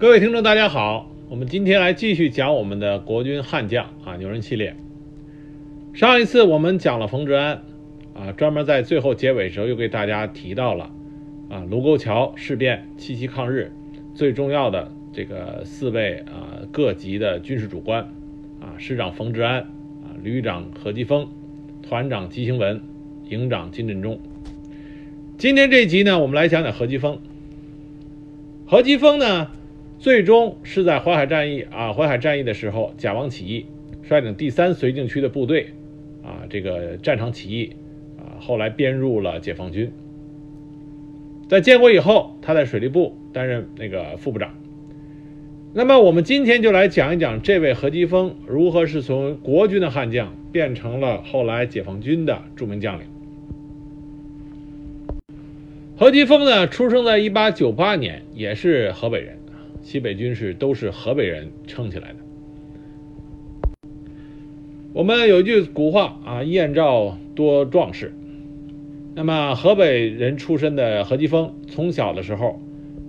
各位听众，大家好，我们今天来继续讲我们的国军悍将啊牛人系列。上一次我们讲了冯治安啊，专门在最后结尾时候又给大家提到了啊卢沟桥事变、七七抗日最重要的这个四位啊各级的军事主官啊师长冯治安啊旅长何基沣、团长吉兴文、营长金振中。今天这一集呢，我们来讲讲何基沣。何基丰呢？最终是在淮海战役啊，淮海战役的时候，甲王起义，率领第三绥靖区的部队，啊，这个战场起义，啊，后来编入了解放军。在建国以后，他在水利部担任那个副部长。那么，我们今天就来讲一讲这位何基沣如何是从国军的悍将变成了后来解放军的著名将领。何基沣呢，出生在一八九八年，也是河北人。西北军事都是河北人撑起来的。我们有一句古话啊，“燕赵多壮士”。那么河北人出身的何基沣，从小的时候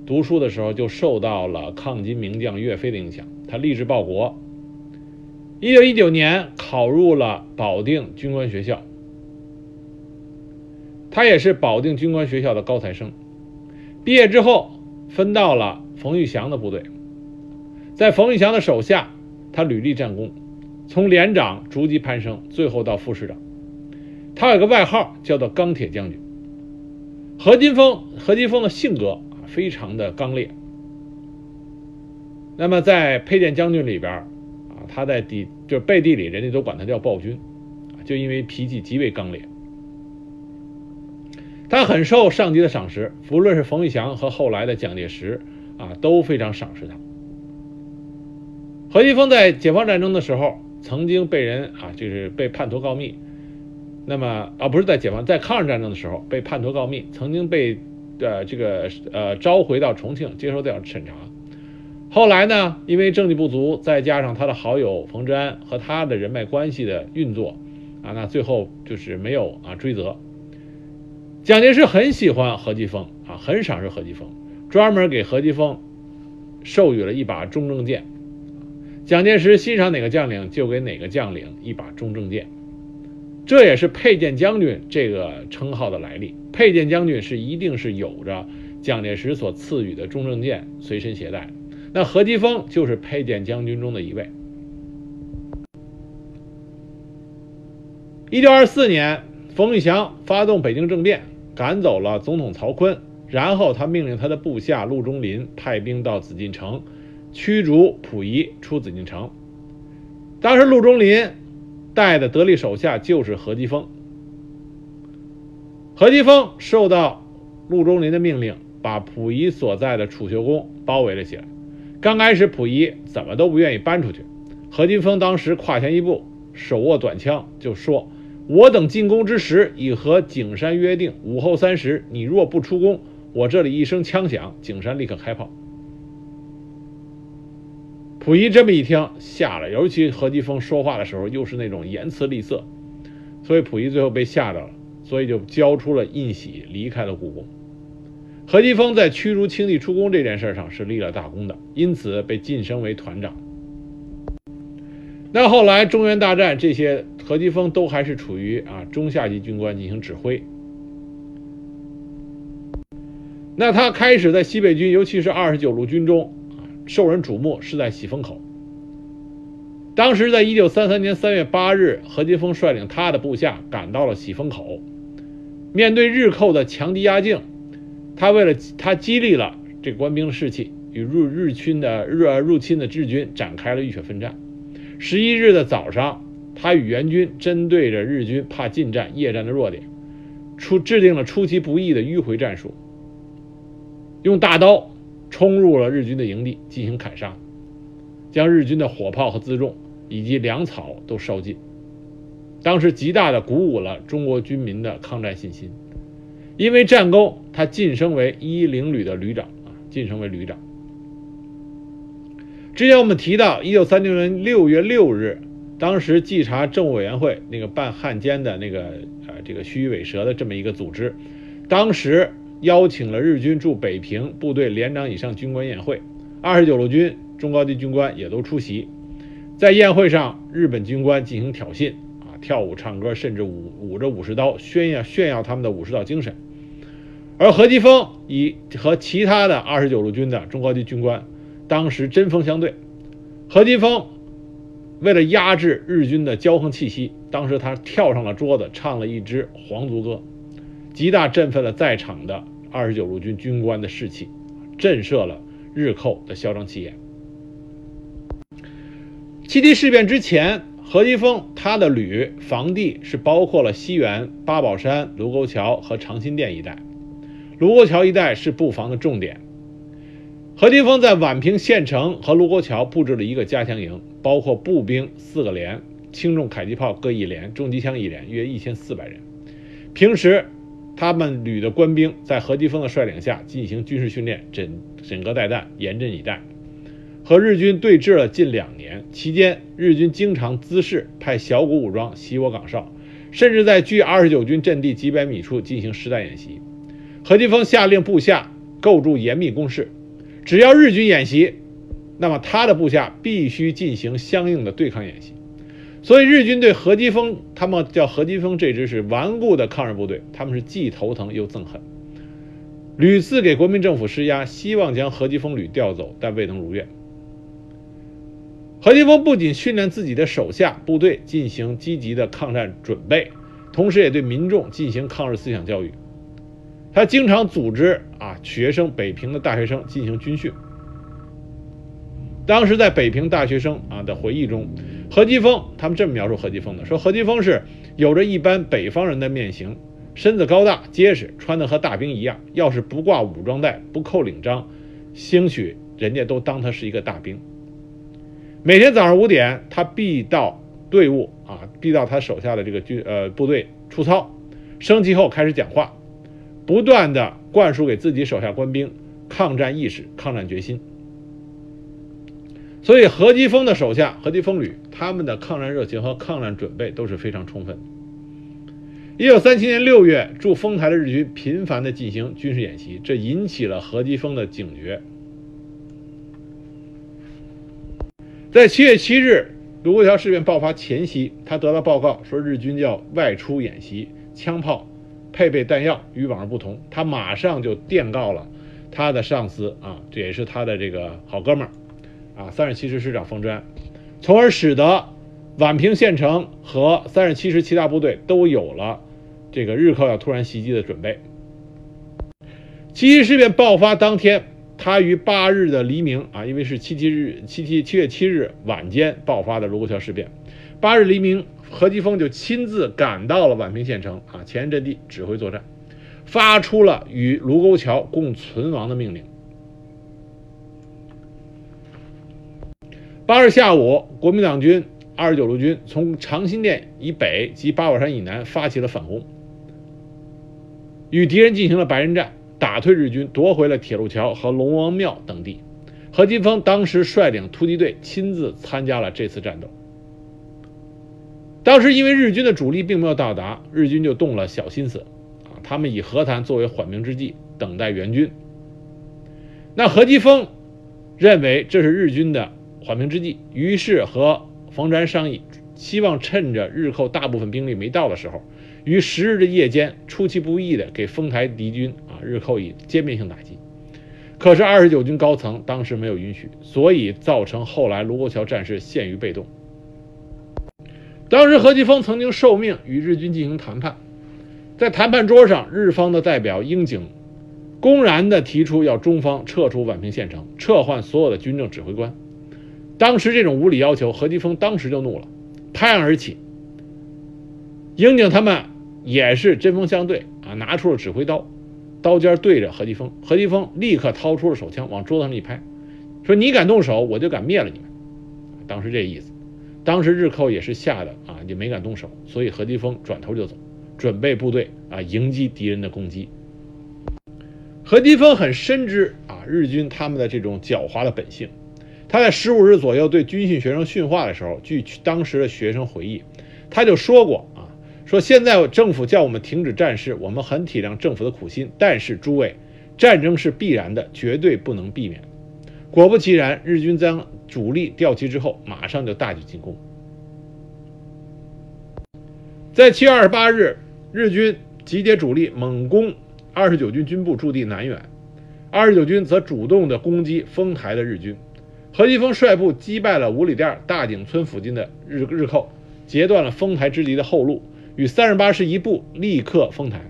读书的时候就受到了抗金名将岳飞的影响，他立志报国。一九一九年考入了保定军官学校，他也是保定军官学校的高材生。毕业之后分到了。冯玉祥的部队，在冯玉祥的手下，他屡立战功，从连长逐级攀升，最后到副师长。他有个外号叫做“钢铁将军”。何金峰，何金峰的性格，非常的刚烈。那么在配件将军里边啊，他在底就是背地里，人家都管他叫暴君，就因为脾气极为刚烈。他很受上级的赏识，无论是冯玉祥和后来的蒋介石。啊，都非常赏识他。何基丰在解放战争的时候，曾经被人啊，就是被叛徒告密。那么啊，不是在解放，在抗日战争的时候被叛徒告密，曾经被呃这个呃召回到重庆接受调审查。后来呢，因为证据不足，再加上他的好友冯治安和他的人脉关系的运作，啊，那最后就是没有啊追责。蒋介石很喜欢何基丰啊，很赏识何基丰。专门给何基沣授予了一把中正剑，蒋介石欣赏哪个将领就给哪个将领一把中正剑，这也是佩剑将军这个称号的来历。佩剑将军是一定是有着蒋介石所赐予的中正剑随身携带，那何基沣就是佩剑将军中的一位。一九二四年，冯玉祥发动北京政变，赶走了总统曹锟。然后他命令他的部下陆中林派兵到紫禁城，驱逐溥仪出紫禁城。当时陆中林带的得力手下就是何基沣。何基丰受到陆中林的命令，把溥仪所在的储秀宫包围了起来。刚开始溥仪怎么都不愿意搬出去，何基丰当时跨前一步，手握短枪就说：“我等进宫之时已和景山约定，午后三时，你若不出宫。”我这里一声枪响，景山立刻开炮。溥仪这么一听，吓了。尤其何基沣说话的时候，又是那种言辞厉色，所以溥仪最后被吓着了，所以就交出了印玺，离开了故宫。何基沣在驱逐清帝出宫这件事上是立了大功的，因此被晋升为团长。那后来中原大战，这些何基沣都还是处于啊中下级军官进行指挥。那他开始在西北军，尤其是二十九路军中，受人瞩目是在喜峰口。当时，在一九三三年三月八日，何金峰率领他的部下赶到了喜峰口，面对日寇的强敌压境，他为了他激励了这官兵的士气，与入日军的日入侵的日军展开了浴血奋战。十一日的早上，他与援军针对着日军怕近战夜战的弱点，出制定了出其不意的迂回战术。用大刀冲入了日军的营地进行砍杀，将日军的火炮和辎重以及粮草都烧尽。当时极大的鼓舞了中国军民的抗战信心。因为战功，他晋升为一零旅的旅长啊，晋升为旅长。之前我们提到，一九三六年六月六日，当时稽查政务委员会那个办汉奸的那个呃这个虚与委蛇的这么一个组织，当时。邀请了日军驻北平部队连长以上军官宴会，二十九路军中高级军官也都出席。在宴会上，日本军官进行挑衅啊，跳舞、唱歌，甚至舞舞着武士刀，炫耀炫耀他们的武士道精神。而何基沣以和其他的二十九路军的中高级军官当时针锋相对。何基沣为了压制日军的骄横气息，当时他跳上了桌子，唱了一支皇族歌，极大振奋了在场的二十九路军军官的士气，震慑了日寇的嚣张气焰。七七事变之前，何基沣他的旅防地是包括了西园、八宝山、卢沟桥和长辛店一带。卢沟桥一带是布防的重点。何基沣在宛平县城和卢沟桥布置了一个加强营，包括步兵四个连、轻重迫击炮各一连、重机枪一连，约一千四百人。平时，他们旅的官兵在何基沣的率领下进行军事训练，枕枕戈待旦，严阵以待。和日军对峙了近两年，期间日军经常滋事，派小股武装袭我岗哨，甚至在距二十九军阵地几百米处进行实弹演习。何基沣下令部下构筑严密工事，只要日军演习，那么他的部下必须进行相应的对抗演习。所以日军对何基沣，他们叫何基沣这支是顽固的抗日部队，他们是既头疼又憎恨，屡次给国民政府施压，希望将何基沣旅调走，但未能如愿。何基沣不仅训练自己的手下部队进行积极的抗战准备，同时也对民众进行抗日思想教育。他经常组织啊学生北平的大学生进行军训。当时在北平大学生啊的回忆中，何基沣他们这么描述何基沣的：说何基沣是有着一般北方人的面型，身子高大结实，穿的和大兵一样。要是不挂武装带，不扣领章，兴许人家都当他是一个大兵。每天早上五点，他必到队伍啊，必到他手下的这个军呃部队出操，升旗后开始讲话，不断的灌输给自己手下官兵抗战意识、抗战决心。所以何基沣的手下何基沣旅，他们的抗战热情和抗战准备都是非常充分。一九三七年六月，驻丰台的日军频繁的进行军事演习，这引起了何基沣的警觉。在七月七日，卢沟桥事变爆发前夕，他得到报告说日军要外出演习，枪炮、配备弹药与往日不同。他马上就电告了他的上司啊，这也是他的这个好哥们儿啊，三十七师师长冯治安，从而使得宛平县城和三十七师其他部队都有了这个日寇要突然袭击的准备。七七事变爆发当天。他于八日的黎明啊，因为是七七日七七七月七日晚间爆发的卢沟桥事变，八日黎明，何基沣就亲自赶到了宛平县城啊前沿阵地指挥作战，发出了与卢沟桥共存亡的命令。八日下午，国民党军二十九路军从长辛店以北及八宝山以南发起了反攻，与敌人进行了白刃战。打退日军，夺回了铁路桥和龙王庙等地。何基沣当时率领突击队亲自参加了这次战斗。当时因为日军的主力并没有到达，日军就动了小心思，啊，他们以和谈作为缓兵之计，等待援军。那何基沣认为这是日军的缓兵之计，于是和冯治安商议，希望趁着日寇大部分兵力没到的时候。于十日的夜间，出其不意的给丰台敌军啊日寇以歼灭性打击。可是二十九军高层当时没有允许，所以造成后来卢沟桥战事陷于被动。当时何基沣曾经受命与日军进行谈判，在谈判桌上，日方的代表樱井公然的提出要中方撤出宛平县城，撤换所有的军政指挥官。当时这种无理要求，何基沣当时就怒了，拍案而起。樱井他们。也是针锋相对啊，拿出了指挥刀，刀尖对着何基沣，何基沣立刻掏出了手枪，往桌子上一拍，说：“你敢动手，我就敢灭了你们。”当时这意思，当时日寇也是吓得啊，也没敢动手，所以何基沣转头就走，准备部队啊迎击敌人的攻击。何基沣很深知啊日军他们的这种狡猾的本性，他在十五日左右对军训学生训话的时候，据当时的学生回忆，他就说过啊。说现在政府叫我们停止战事，我们很体谅政府的苦心，但是诸位，战争是必然的，绝对不能避免。果不其然，日军将主力调齐之后，马上就大举进攻。在七月二十八日，日军集结主力猛攻二十九军军部驻地南苑，二十九军则主动的攻击丰台的日军。何基沣率部击败了五里店大井村附近的日日寇，截断了丰台之敌的后路，与三十八师一部立刻丰台。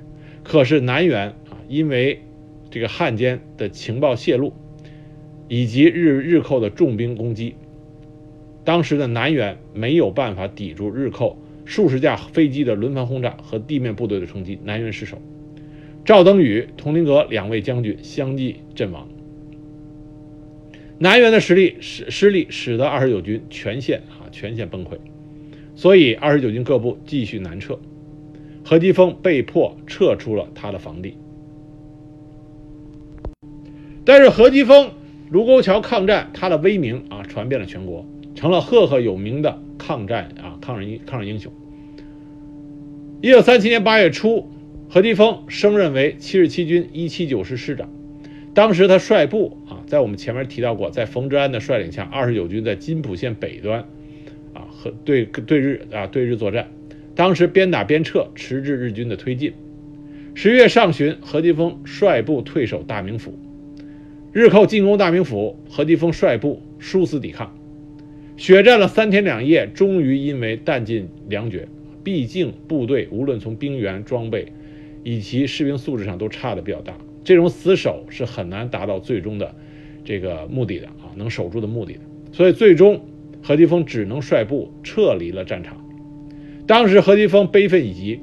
可是南原啊，因为这个汉奸的情报泄露，以及日日寇的重兵攻击，当时的南原没有办法抵住日寇数十架飞机的轮番轰炸和地面部队的冲击，南原失守。赵登禹、佟麟阁两位将军相继阵亡。南元的实力失失利，使得二十九军全线啊全线崩溃，所以二十九军各部继续南撤，何基沣被迫撤出了他的防地。但是何基沣卢沟桥抗战，他的威名啊传遍了全国，成了赫赫有名的抗战啊抗日英抗日英雄。一九三七年八月初，何基沣升任为七十七军一七九师师长，当时他率部啊。在我们前面提到过，在冯治安的率领下，二十九军在金浦线北端，啊和对对日啊对日作战，当时边打边撤，迟滞日军的推进。十月上旬，何基沣率部退守大名府，日寇进攻大名府，何基沣率部殊死抵抗，血战了三天两夜，终于因为弹尽粮绝。毕竟部队无论从兵员、装备以及士兵素质上都差的比较大，这种死守是很难达到最终的。这个目的的啊，能守住的目的的，所以最终何基沣只能率部撤离了战场。当时何基沣悲愤已极，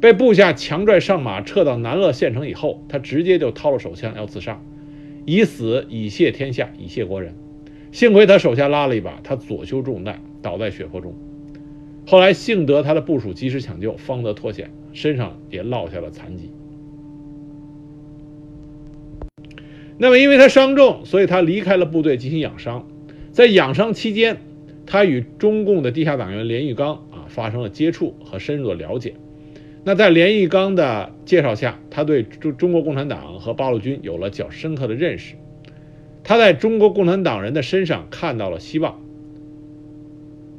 被部下强拽上马撤到南乐县城以后，他直接就掏了手枪要自杀，以死以谢天下，以谢国人。幸亏他手下拉了一把，他左胸中弹，倒在血泊中。后来幸得他的部属及时抢救，方得脱险，身上也落下了残疾。那么，因为他伤重，所以他离开了部队进行养伤。在养伤期间，他与中共的地下党员连玉刚啊发生了接触和深入的了解。那在连玉刚的介绍下，他对中中国共产党和八路军有了较深刻的认识。他在中国共产党人的身上看到了希望，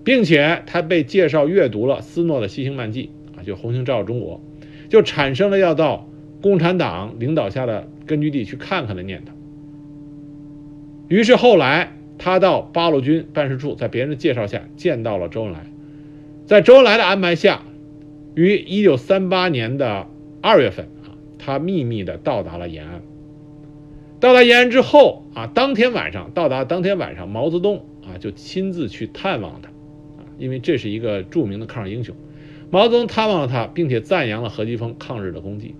并且他被介绍阅读了斯诺的《西行漫记》啊，就《红星照耀中国》，就产生了要到共产党领导下的。根据地去看看的念头。于是后来他到八路军办事处，在别人的介绍下见到了周恩来，在周恩来的安排下，于一九三八年的二月份啊，他秘密的到达了延安。到达延安之后啊，当天晚上到达当天晚上，毛泽东啊就亲自去探望他啊，因为这是一个著名的抗日英雄。毛泽东探望了他，并且赞扬了何基沣抗日的功绩。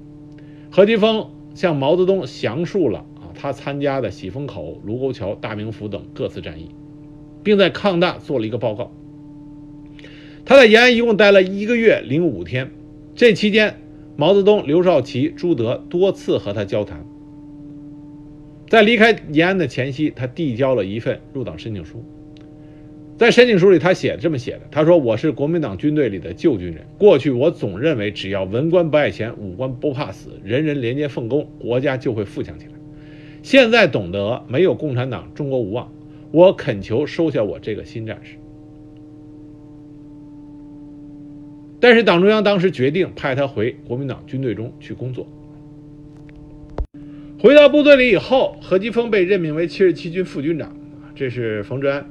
何基沣。向毛泽东详述了啊，他参加的喜峰口、卢沟桥、大名府等各次战役，并在抗大做了一个报告。他在延安一共待了一个月零五天，这期间，毛泽东、刘少奇、朱德多次和他交谈。在离开延安的前夕，他递交了一份入党申请书。在申请书里，他写这么写的：“他说我是国民党军队里的旧军人，过去我总认为只要文官不爱钱，武官不怕死，人人廉洁奉公，国家就会富强起来。现在懂得没有共产党，中国无望。我恳求收下我这个新战士。”但是党中央当时决定派他回国民党军队中去工作。回到部队里以后，何基沣被任命为七十七军副军长，这是冯治安。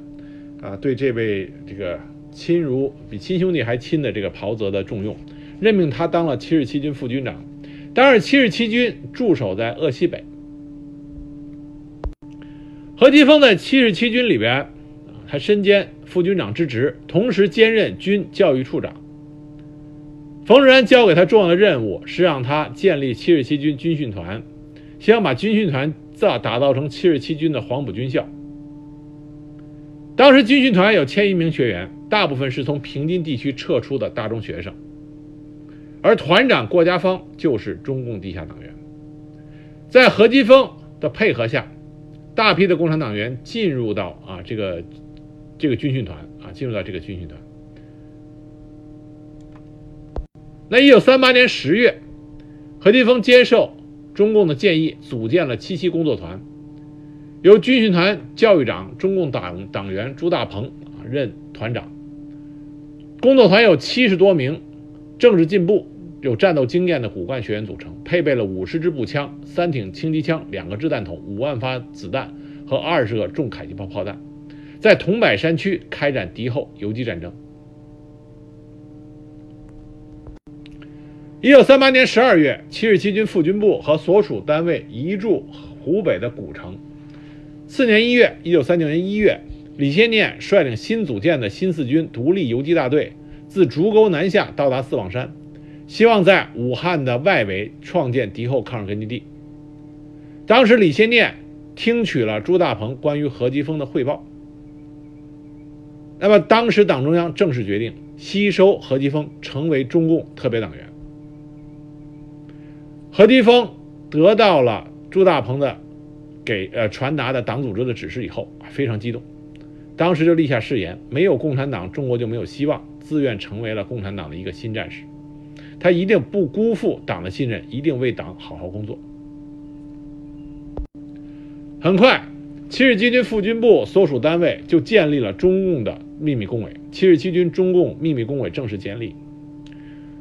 啊，对这位这个亲如比亲兄弟还亲的这个袍泽的重用，任命他当了七十七军副军长。当然，七十七军驻守在鄂西北。何基沣在七十七军里边，他身兼副军长之职，同时兼任军教育处长。冯治安交给他重要的任务是让他建立七十七军军训团，希望把军训团造打造成七十七军的黄埔军校。当时军训团有千余名学员，大部分是从平津地区撤出的大中学生，而团长郭家芳就是中共地下党员。在何基沣的配合下，大批的共产党员进入到啊这个这个军训团啊进入到这个军训团。那一九三八年十月，何基沣接受中共的建议，组建了七七工作团。由军训团教育长、中共党党员朱大鹏啊任团长。工作团有七十多名政治进步、有战斗经验的骨干学员组成，配备了五十支步枪、三挺轻机枪、两个掷弹筒、五万发子弹和二十个重迫击炮炮弹，在桐柏山区开展敌后游击战争。一九三八年十二月，七十七军副军部和所属单位移驻湖北的古城。次年一月，一九三九年一月。李先念率领新组建的新四军独立游击大队，自竹沟南下，到达四望山，希望在武汉的外围创建敌后抗日根据地。当时，李先念听取了朱大鹏关于何基峰的汇报。那么，当时党中央正式决定吸收何基峰成为中共特别党员。何基峰得到了朱大鹏的给呃传达的党组织的指示以后，非常激动。当时就立下誓言：没有共产党，中国就没有希望。自愿成为了共产党的一个新战士，他一定不辜负党的信任，一定为党好好工作。很快，七十七军副军部所属单位就建立了中共的秘密工委，七十七军中共秘密工委正式建立。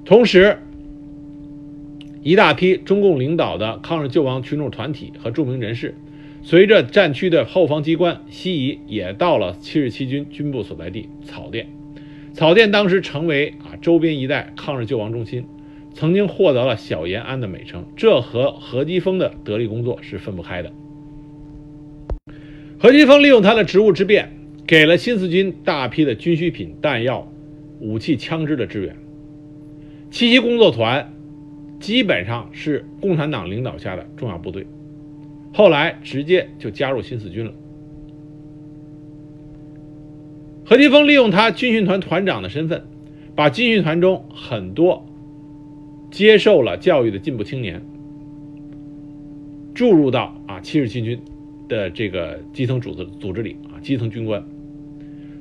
同时，一大批中共领导的抗日救亡群众团体和著名人士。随着战区的后方机关西移，也到了七十七军军部所在地草甸。草甸当时成为啊周边一带抗日救亡中心，曾经获得了小延安的美称。这和何基沣的得力工作是分不开的。何基沣利用他的职务之便，给了新四军大批的军需品、弹药、武器、枪支的支援。七七工作团基本上是共产党领导下的重要部队。后来直接就加入新四军了。何基峰利用他军训团团长的身份，把军训团中很多接受了教育的进步青年注入到啊七十七军的这个基层组织组织里啊基层军官，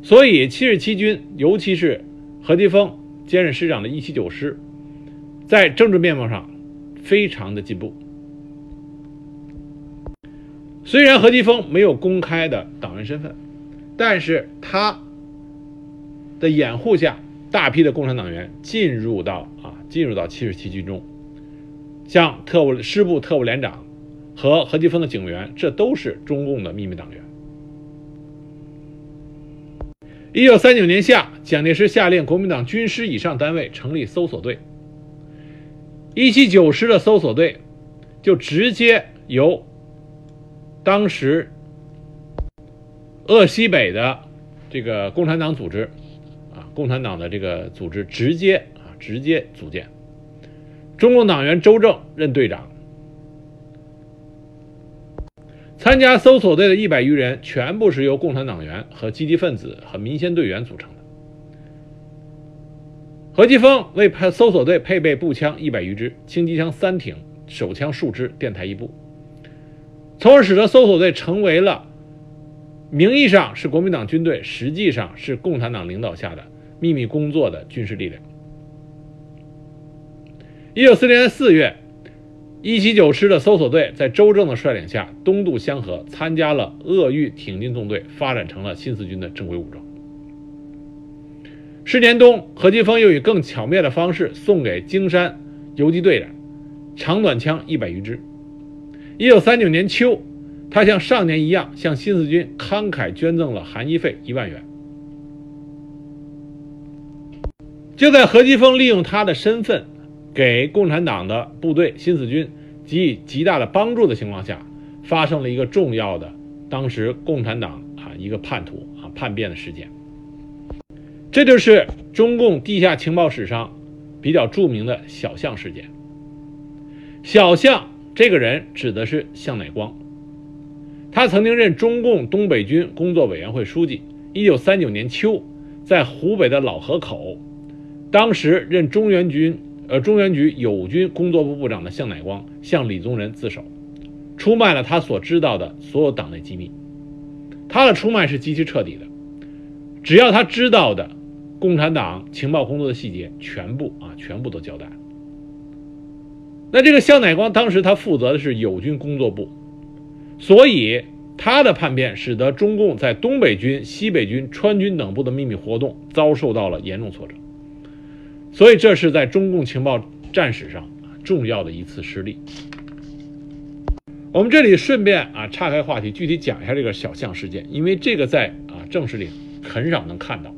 所以七十七军尤其是何基峰兼任师长的一七九师，在政治面貌上非常的进步。虽然何基峰没有公开的党员身份，但是他的掩护下，大批的共产党员进入到啊进入到七十七军中，像特务师部特务连长和何基峰的警员，这都是中共的秘密党员。一九三九年夏，蒋介石下令国民党军师以上单位成立搜索队，一七九师的搜索队就直接由。当时，鄂西北的这个共产党组织，啊，共产党的这个组织直接啊直接组建，中共党员周正任队长。参加搜索队的一百余人，全部是由共产党员和积极分子和民先队员组成的。何基峰为派搜索队配备步枪一百余支、轻机枪三挺、手枪数支、电台一部。从而使得搜索队成为了名义上是国民党军队，实际上是共产党领导下的秘密工作的军事力量。一九四零年四月，一七九师的搜索队在周正的率领下东渡香河，参加了鄂豫挺进纵队，发展成了新四军的正规武装。是年冬，何基峰又以更巧妙的方式送给京山游击队的长短枪一百余支。一九三九年秋，他像上年一样向新四军慷慨捐赠了寒衣费一万元。就在何基沣利用他的身份给共产党的部队新四军给予极大的帮助的情况下，发生了一个重要的当时共产党啊一个叛徒啊叛变的事件。这就是中共地下情报史上比较著名的小象事件。小象。这个人指的是向乃光，他曾经任中共东北军工作委员会书记。一九三九年秋，在湖北的老河口，当时任中原军呃中原局友军工作部部长的向乃光向李宗仁自首，出卖了他所知道的所有党内机密。他的出卖是极其彻底的，只要他知道的共产党情报工作的细节，全部啊全部都交代了。那这个向乃光当时他负责的是友军工作部，所以他的叛变使得中共在东北军、西北军、川军等部的秘密活动遭受到了严重挫折，所以这是在中共情报战史上重要的一次失利。我们这里顺便啊岔开话题，具体讲一下这个小象事件，因为这个在啊正史里很少能看到。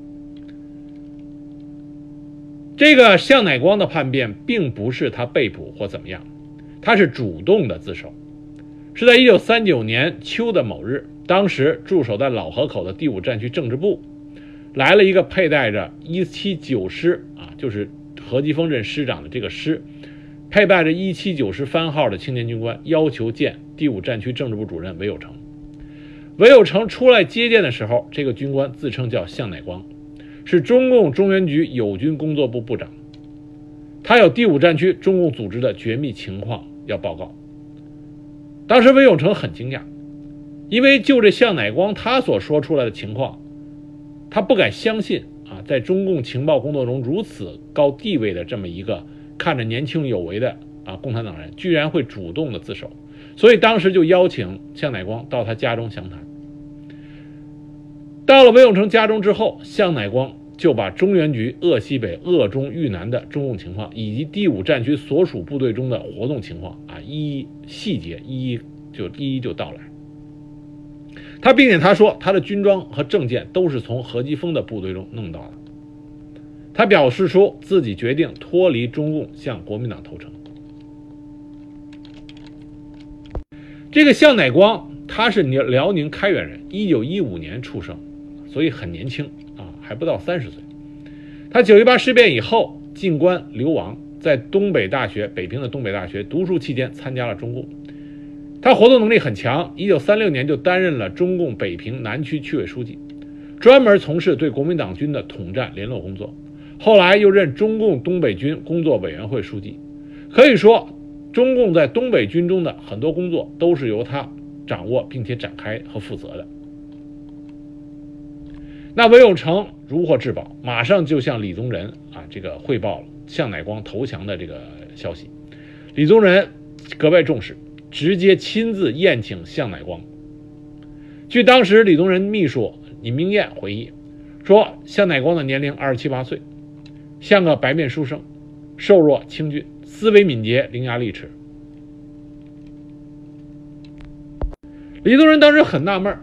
这个向乃光的叛变并不是他被捕或怎么样，他是主动的自首。是在一九三九年秋的某日，当时驻守在老河口的第五战区政治部来了一个佩戴着一七九师啊，就是何基丰任师长的这个师，佩戴着一七九师番号的青年军官，要求见第五战区政治部主任韦有成。韦有成出来接见的时候，这个军官自称叫向乃光，是中共中原局友军工作部部长，他有第五战区中共组织的绝密情况要报告。当时魏永成很惊讶，因为就这向乃光他所说出来的情况，他不敢相信啊，在中共情报工作中如此高地位的这么一个看着年轻有为的啊共产党人，居然会主动的自首，所以当时就邀请向乃光到他家中详谈。到了魏永成家中之后，向乃光就把中原局鄂西北、鄂中、豫南的中共情况，以及第五战区所属部队中的活动情况啊，一一细节一一就一一就道来。他并且他说，他的军装和证件都是从何基沣的部队中弄到的。他表示说自己决定脱离中共，向国民党投诚。这个向乃光，他是辽辽宁开原人，一九一五年出生。所以很年轻，还不到三十岁。他九一八事变以后进关流亡，在东北大学北平的东北大学读书期间参加了中共。他活动能力很强，一九三六年就担任了中共北平南区区委书记，专门从事对国民党军的统战联络工作。后来又任中共东北军工作委员会书记。可以说，中共在东北军中的很多工作都是由他掌握并且展开和负责的。那韦永成如获至宝，马上就向李宗仁啊这个汇报了向乃光投降的这个消息。李宗仁格外重视，直接亲自宴请向乃光。据当时李宗仁秘书尹明艳回忆说，向乃光的年龄二十七八岁，像个白面书生，瘦弱清俊，思维敏捷，伶牙俐齿。李宗仁当时很纳闷。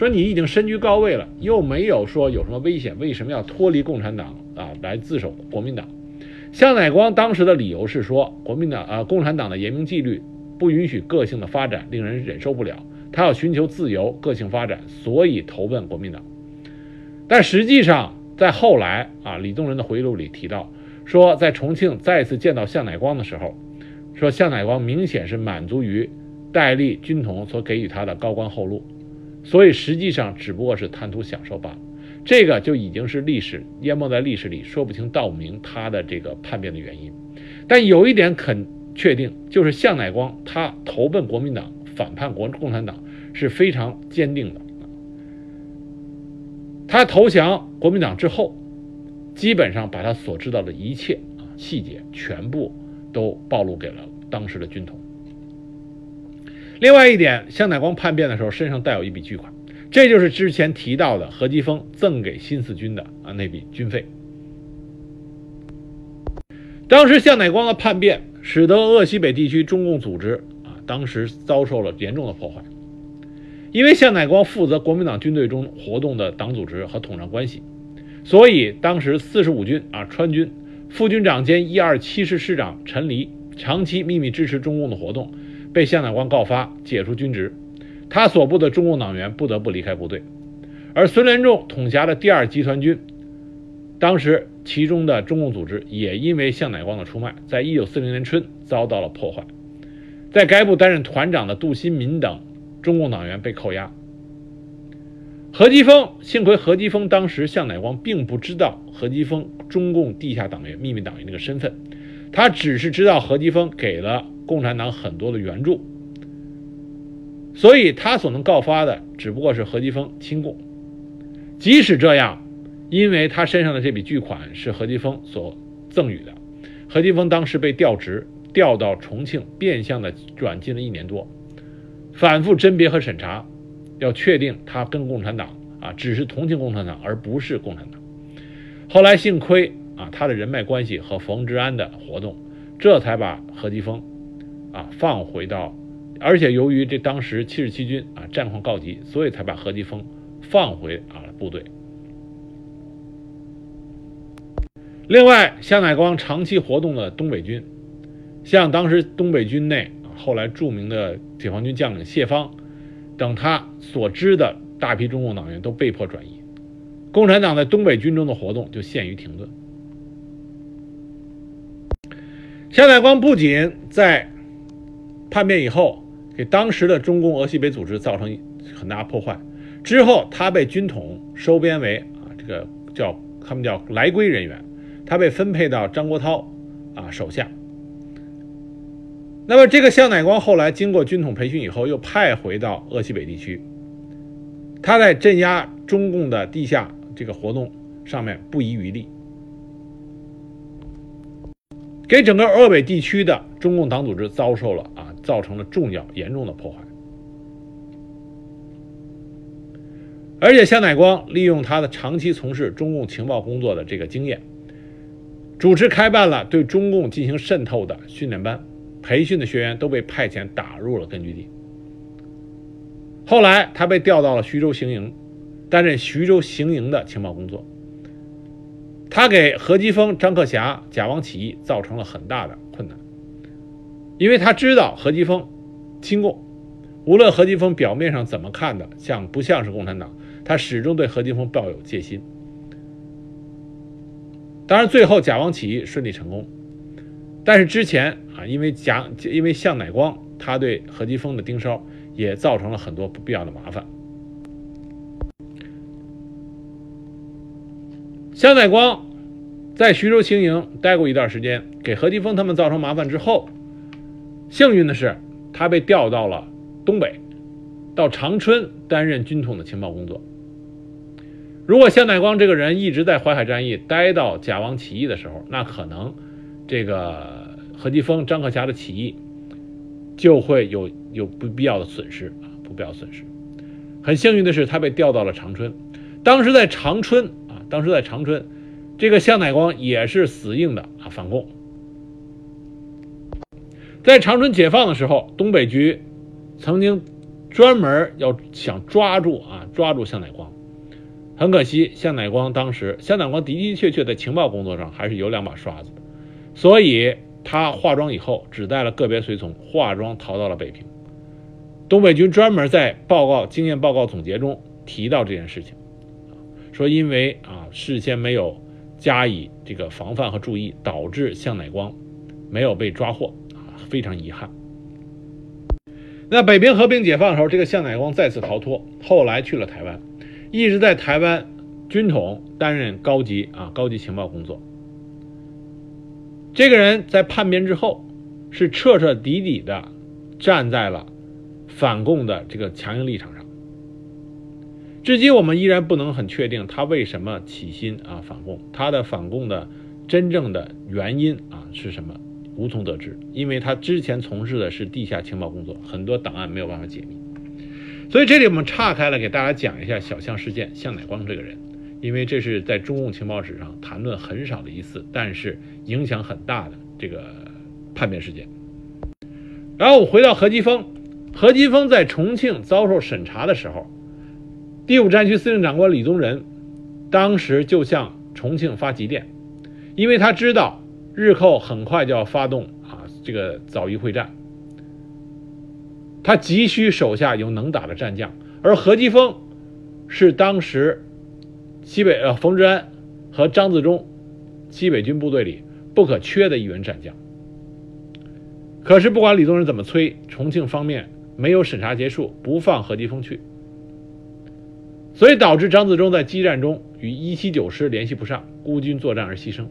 说你已经身居高位了，又没有说有什么危险，为什么要脱离共产党啊来自首国民党？向乃光当时的理由是说，国民党啊共产党的严明纪律不允许个性的发展，令人忍受不了。他要寻求自由个性发展，所以投奔国民党。但实际上，在后来啊，李宗仁的回忆录里提到，说在重庆再次见到向乃光的时候，说向乃光明显是满足于戴笠军统所给予他的高官厚禄。所以实际上只不过是贪图享受罢了，这个就已经是历史淹没在历史里，说不清道不明他的这个叛变的原因。但有一点肯确定，就是向乃光他投奔国民党，反叛国共产党是非常坚定的。他投降国民党之后，基本上把他所知道的一切啊细节全部都暴露给了当时的军统。另外一点，向乃光叛变的时候身上带有一笔巨款，这就是之前提到的何基沣赠给新四军的啊那笔军费。当时向乃光的叛变，使得鄂西北地区中共组织啊当时遭受了严重的破坏，因为向乃光负责国民党军队中活动的党组织和统战关系，所以当时四十五军啊川军副军长兼一二七师师长陈黎长期秘密支持中共的活动。被向乃光告发解除军职，他所部的中共党员不得不离开部队，而孙连仲统辖的第二集团军，当时其中的中共组织也因为向乃光的出卖，在一九四零年春遭到了破坏，在该部担任团长的杜新民等中共党员被扣押。何基沣幸亏何基沣当时向乃光并不知道何基沣中共地下党员秘密党员那个身份，他只是知道何基沣给了。共产党很多的援助，所以他所能告发的只不过是何基沣亲共。即使这样，因为他身上的这笔巨款是何基沣所赠予的，何基沣当时被调职，调到重庆，变相的软禁了一年多，反复甄别和审查，要确定他跟共产党啊只是同情共产党，而不是共产党。后来幸亏啊他的人脉关系和冯治安的活动，这才把何基沣啊放回到，而且由于这当时七十七军啊战况告急，所以才把何基丰放回啊部队。另外，夏乃光长期活动的东北军，像当时东北军内后来著名的解放军将领谢芳等，他所知的大批中共党员都被迫转移，共产党在东北军中的活动就陷于停顿。夏乃光不仅在叛变以后给当时的中共俄西北组织造成很大破坏，之后他被军统收编为啊这个叫他们叫来归人员。他被分配到张国焘啊手下。那么这个向乃光后来经过军统培训以后，又派回到鄂西北地区。他在镇压中共的地下这个活动上面不遗余力，给整个鄂北地区的中共党组织遭受了啊造成了重要严重的破坏。而且向乃光利用他的长期从事中共情报工作的这个经验。主持开办了对中共进行渗透的训练班，培训的学员都被派遣打入了根据地。后来他被调到了徐州行营，担任徐州行营的情报工作。他给何基沣、张克侠、贾王起义造成了很大的，因为他知道何基丰亲共，无论何基丰表面上怎么看的像不像是共产党，他始终对何基丰抱有戒心。当然，最后贾汪起义顺利成功，但是之前啊，因为贾因为向乃光他对何基丰的盯梢，也造成了很多不必要的麻烦。向乃光在徐州行营待过一段时间，给何基丰他们造成麻烦之后，幸运的是他被调到了东北，到长春担任军统的情报工作。如果向乃光这个人一直在淮海战役待到甲王起义的时候，那可能这个何基丰、张克侠的起义就会有有不必要的损失啊，不必要损失。很幸运的是，他被调到了长春。当时在长春啊，当时在长春，这个向乃光也是死硬的啊反共。在长春解放的时候，东北局曾经专门要想抓住啊抓住向乃光。很可惜，向乃光当时，向乃光的的确确在情报工作上还是有两把刷子的，所以他化妆以后只带了个别随从，化妆逃到了北平。东北军专门在报告经验报告总结中提到这件事情，说因为啊事先没有加以这个防范和注意，导致向乃光没有被抓获，非常遗憾。那北平和平解放的时候，这个向乃光再次逃脱，后来去了台湾。一直在台湾军统担任高级啊高级情报工作。这个人在叛变之后，是彻彻底底的站在了反共的这个强硬立场上。至今我们依然不能很确定他为什么起心啊反共，他的反共的真正的原因啊是什么，无从得知，因为他之前从事的是地下情报工作，很多档案没有办法解密。所以这里我们岔开了，给大家讲一下小象事件向乃光这个人，因为这是在中共情报史上谈论很少的一次，但是影响很大的这个叛变事件。然后我回到何基丰，何基丰在重庆遭受审查的时候，第五战区司令长官李宗仁当时就向重庆发急电，因为他知道日寇很快就要发动啊这个枣宜会战。他急需手下有能打的战将，而何基沣是当时西北呃冯治安和张自忠西北军部队里不可缺的一员战将。可是不管李宗仁怎么催，重庆方面没有审查结束，不放何基沣去，所以导致张自忠在激战中与一七九师联系不上，孤军作战而牺牲。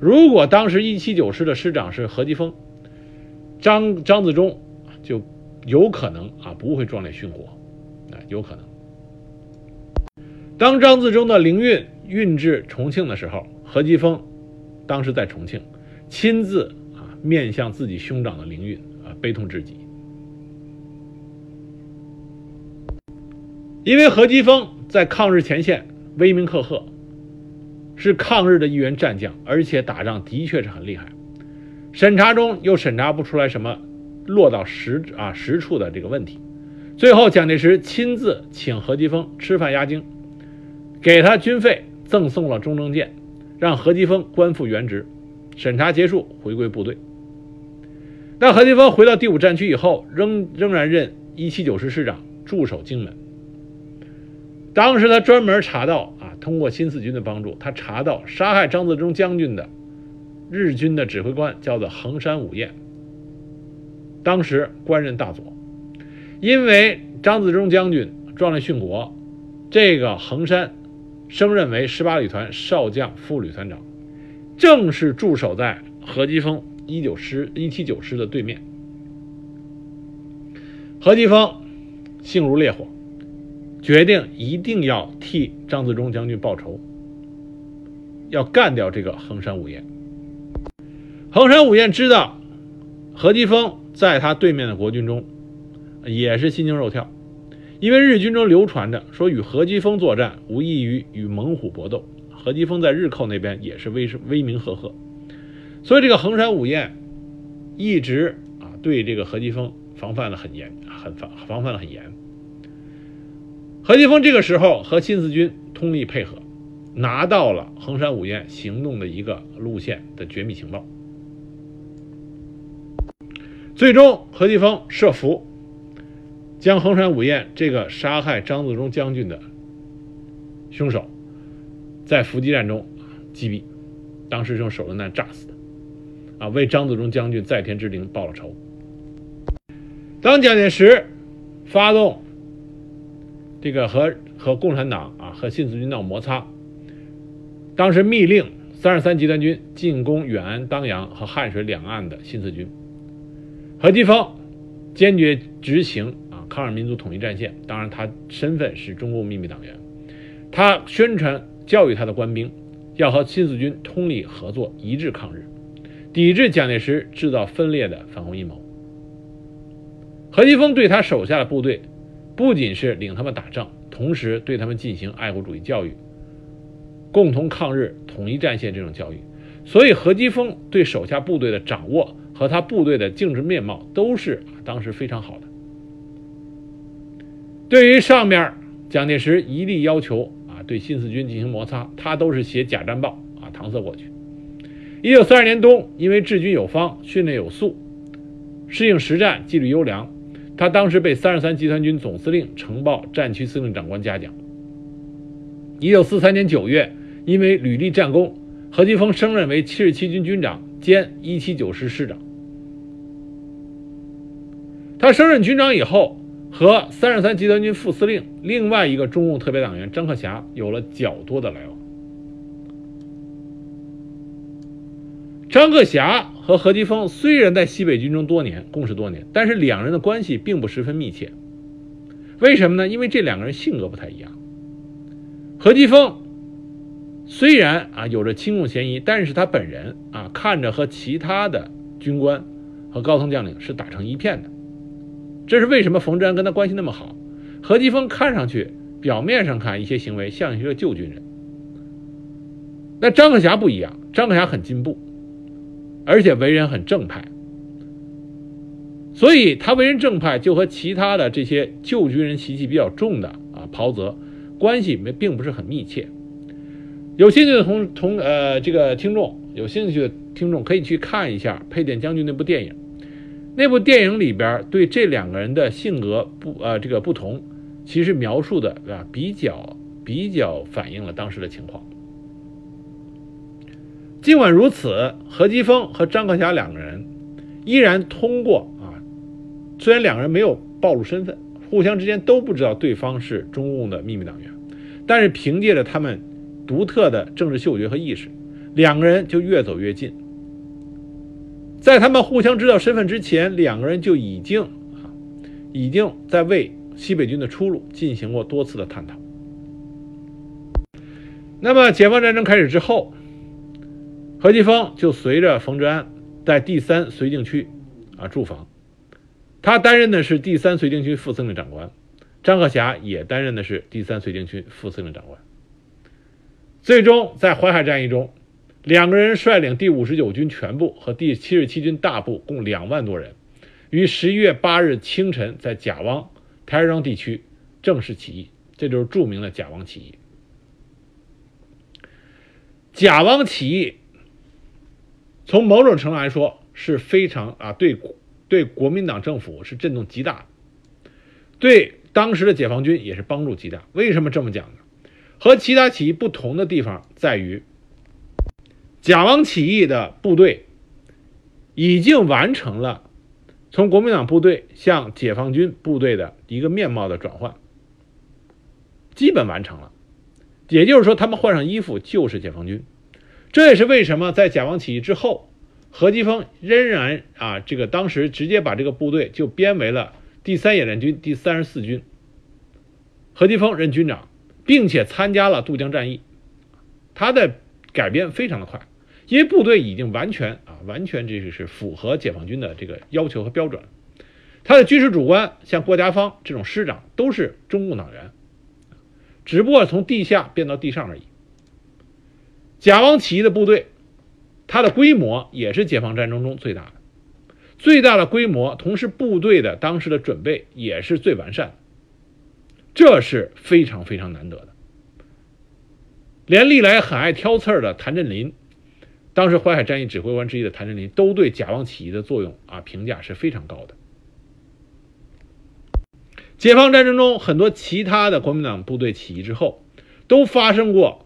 如果当时一七九师的师长是何基沣，张张自忠就。有可能啊，不会壮烈殉国，啊，有可能。当张自忠的灵运运至重庆的时候，何基沣当时在重庆，亲自啊面向自己兄长的灵运啊，悲痛至极。因为何基沣在抗日前线威名赫赫，是抗日的一员战将，而且打仗的确是很厉害。审查中又审查不出来什么落到实啊实处的这个问题，最后蒋介石亲自请何基沣吃饭压惊，给他军费，赠送了中正舰，让何基沣官复原职。审查结束，回归部队。那何基沣回到第五战区以后，仍仍然任一七九师师长，驻守荆门。当时他专门查到，通过新四军的帮助，他查到杀害张自忠将军的。日军的指挥官叫做横山武彦，当时官任大佐，因为张自忠将军壮烈殉国，这个横山升任为十八旅团少将副旅团长，正是驻守在何基沣一九师一七九师的对面。何基丰性如烈火，决定一定要替张自忠将军报仇，要干掉这个横山武彦。横山武彦知道何基沣在他对面的国军中也是心惊肉跳，因为日军中流传着说与何基沣作战无异于与猛虎搏斗。何基沣在日寇那边也是威威名赫赫，所以这个横山武彦一直啊对这个何基沣防范的很严，很防防范的很严。何基丰这个时候和新四军通力配合，拿到了横山武彦行动的一个路线的绝密情报。最终，何基丰设伏，将横山武彦这个杀害张自忠将军的凶手，在伏击战中击毙，当时用手榴弹炸死的，啊，为张自忠将军在天之灵报了仇。当蒋介石发动这个和和共产党啊和新四军闹摩擦，当时密令三十三集团军进攻远安、当阳和汉水两岸的新四军。何基沣坚决执行啊抗日民族统一战线，当然他身份是中共秘密党员。他宣传教育他的官兵，要和新四军通力合作，一致抗日，抵制蒋介石制造分裂的反攻阴谋。何基沣对他手下的部队，不仅是领他们打仗，同时对他们进行爱国主义教育，共同抗日统一战线这种教育。所以何基沣对手下部队的掌握。和他部队的政治面貌都是当时非常好的。对于上面蒋介石一力要求啊对新四军进行摩擦，他都是写假战报啊搪塞过去。一九四二年冬，因为治军有方，训练有素，适应实战，纪律优良，他当时被三十三集团军总司令呈报战区司令长官嘉奖。一九四三年九月，因为屡立战功，何基沣升任为七十七军军长兼一七九师师长。他升任军长以后，和三十三集团军副司令另外一个中共特别党员张克侠有了较多的来往。张克侠和何基丰虽然在西北军中多年共事多年，但是两人的关系并不十分密切。为什么呢？因为这两个人性格不太一样。何基丰虽然啊有着亲共嫌疑，但是他本人啊看着和其他的军官和高层将领是打成一片的。这是为什么冯治安跟他关系那么好？何基丰看上去表面上看一些行为像一个旧军人，那张克侠不一样，张克侠很进步，而且为人很正派，所以他为人正派，就和其他的这些旧军人习气比较重的啊袍泽关系没并不是很密切。有兴趣的同同呃这个听众，有兴趣的听众可以去看一下《配电将军》那部电影。那部电影里边对这两个人的性格不呃这个不同，其实描述的啊比较比较反映了当时的情况。尽管如此，何基沣和张克侠两个人依然通过啊，虽然两个人没有暴露身份，互相之间都不知道对方是中共的秘密党员，但是凭借着他们独特的政治嗅觉和意识，两个人就越走越近。在他们互相知道身份之前，两个人就已经啊，已经在为西北军的出路进行过多次的探讨。那么，解放战争开始之后，何基丰就随着冯治安在第三绥靖区啊驻防，他担任的是第三绥靖区副司令长官，张克侠也担任的是第三绥靖区副司令长官。最终在淮海战役中，两个人率领第五十九军全部和第七十七军大部共两万多人，于十一月八日清晨在贾汪、台儿庄地区正式起义，这就是著名的贾汪起义。贾汪起义，从某种程度来说是非常啊，对对国民党政府是震动极大，对当时的解放军也是帮助极大。为什么这么讲呢？和其他起义不同的地方在于，甲汪起义的部队已经完成了从国民党部队向解放军部队的一个面貌的转换，基本完成了。也就是说，他们换上衣服就是解放军。这也是为什么在甲汪起义之后，何基沣仍然啊，这个当时直接把这个部队就编为了第三野战军第三十四军。何基沣任军长，并且参加了渡江战役。他的改编非常的快，因为部队已经完全啊，完全这个是符合解放军的这个要求和标准。他的军事主官像郭家芳这种师长都是中共党员。只不过从地下变到地上而已。甲汪起义的部队，它的规模也是解放战争中最大的，最大的规模，同时部队的当时的准备也是最完善的，这是非常非常难得的。连历来很爱挑刺儿的谭震林，当时淮海战役指挥官之一的谭震林，都对甲汪起义的作用啊评价是非常高的。解放战争中，很多其他的国民党部队起义之后，都发生过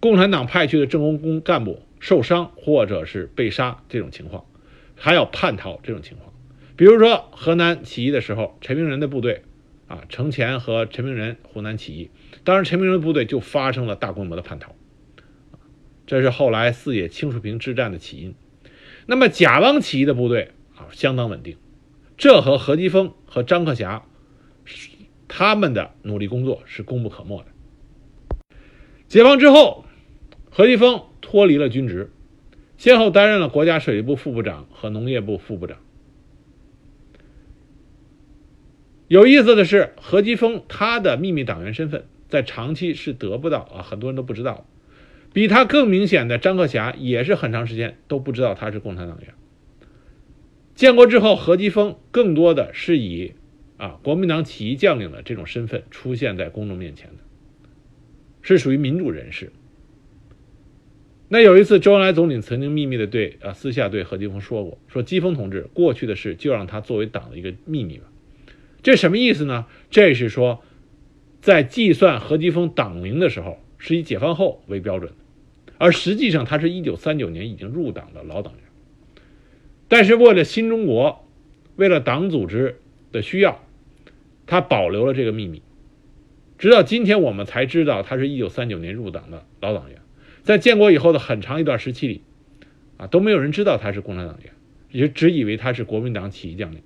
共产党派去的政工工干部受伤或者是被杀这种情况，还有叛逃这种情况。比如说河南起义的时候，陈明仁的部队啊，程潜和陈明仁湖南起义，当时陈明仁部队就发生了大规模的叛逃，这是后来四野青树坪之战的起因。那么甲汪起义的部队啊，相当稳定。这和何基沣和张克侠他们的努力工作是功不可没的。解放之后，何基沣脱离了军职，先后担任了国家水利部副部长和农业部副部长。有意思的是，何基沣他的秘密党员身份在长期是得不到啊，很多人都不知道。比他更明显的张克侠也是很长时间都不知道他是共产党员。建国之后，何基沣更多的是以啊国民党起义将领的这种身份出现在公众面前的，是属于民主人士。那有一次，周恩来总理曾经秘密的对啊私下对何基沣说过：“说基沣同志，过去的事就让他作为党的一个秘密吧。”这什么意思呢？这是说，在计算何基沣党龄的时候，是以解放后为标准，而实际上他是一九三九年已经入党的老党员。但是为了新中国，为了党组织的需要，他保留了这个秘密。直到今天，我们才知道他是一九三九年入党的老党员。在建国以后的很长一段时期里，啊，都没有人知道他是共产党员，也只以为他是国民党起义将领。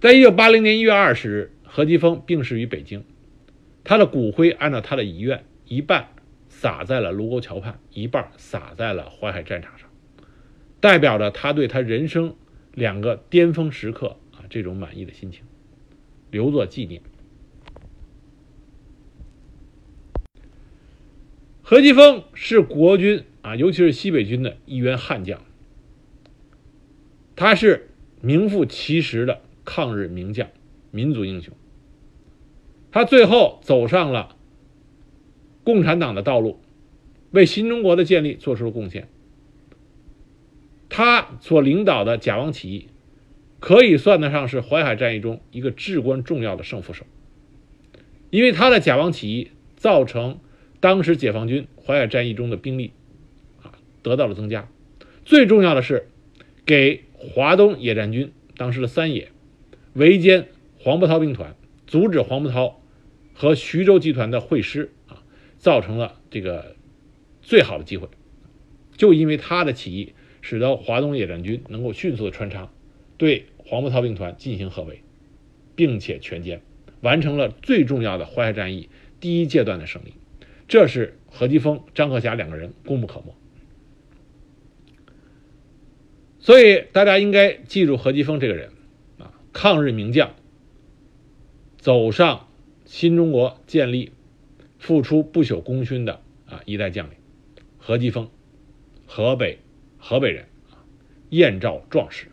在一九八零年一月二十日，何基沣病逝于北京，他的骨灰按照他的遗愿，一半撒在了卢沟桥畔，一半撒在了淮海战场上。代表着他对他人生两个巅峰时刻啊这种满意的心情，留作纪念。何基沣是国军啊，尤其是西北军的一员悍将，他是名副其实的抗日名将、民族英雄。他最后走上了共产党的道路，为新中国的建立做出了贡献。他所领导的甲汪起义，可以算得上是淮海战役中一个至关重要的胜负手，因为他的甲汪起义造成当时解放军淮海战役中的兵力啊得到了增加，最重要的是给华东野战军当时的三野围歼黄伯韬兵团，阻止黄伯韬和徐州集团的会师啊，造成了这个最好的机会，就因为他的起义。使得华东野战军能够迅速的穿插，对黄伯韬兵团进行合围，并且全歼，完成了最重要的淮海战役第一阶段的胜利。这是何基沣、张克侠两个人功不可没。所以大家应该记住何基沣这个人啊，抗日名将，走上新中国建立、付出不朽功勋的啊一代将领何基沣，河北河北人，燕赵壮士。